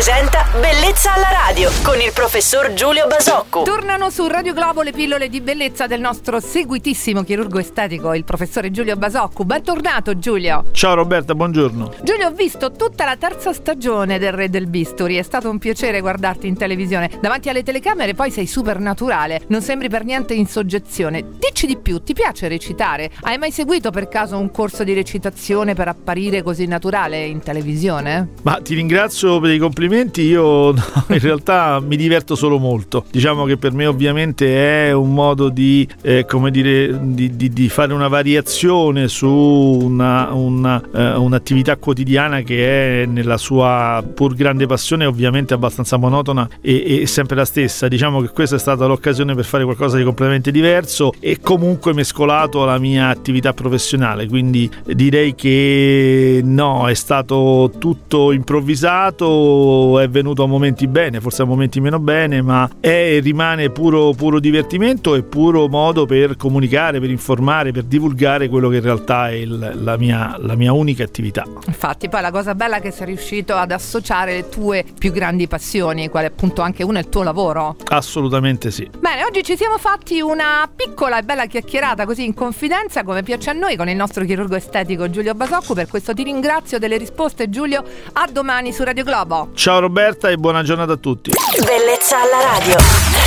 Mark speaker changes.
Speaker 1: presenta Bellezza alla radio con il professor Giulio Basocco.
Speaker 2: Tornano su Radio Globo le pillole di bellezza del nostro seguitissimo chirurgo estetico, il professore Giulio Basocco. Bentornato Giulio.
Speaker 3: Ciao Roberta, buongiorno.
Speaker 2: Giulio, ho visto tutta la terza stagione del Re del Bisturi. È stato un piacere guardarti in televisione. Davanti alle telecamere poi sei super naturale, non sembri per niente in soggezione. Dici di più, ti piace recitare? Hai mai seguito per caso un corso di recitazione per apparire così naturale in televisione?
Speaker 3: Ma ti ringrazio per i complimenti, io no, in realtà mi diverto solo molto. Diciamo che per me ovviamente è un modo di, eh, come dire, di, di, di, fare una variazione su una, una, eh, un'attività quotidiana che è nella sua pur grande passione ovviamente abbastanza monotona e, e sempre la stessa. Diciamo che questa è stata l'occasione per fare qualcosa di completamente diverso e comunque mescolato alla mia attività professionale, quindi direi che no, è stato tutto improvvisato, è venuto a momenti bene, forse a momenti meno bene, ma è e rimane puro, puro divertimento e puro modo per comunicare, per informare, per divulgare quello che in realtà è il, la, mia, la mia unica attività.
Speaker 2: Infatti, poi la cosa bella è che sei riuscito ad associare le tue più grandi passioni, quale appunto anche una è il tuo lavoro.
Speaker 3: Assolutamente sì.
Speaker 2: Bene, oggi ci siamo fatti una piccola e bella chiacchierata così in confidenza, come piace a noi, con il nostro chirurgo estetico Giulio Basocco. Per questo ti ringrazio delle risposte, Giulio. A domani su Radio Globo.
Speaker 3: Ciao Roberta e buona giornata a tutti.
Speaker 1: Bellezza alla radio.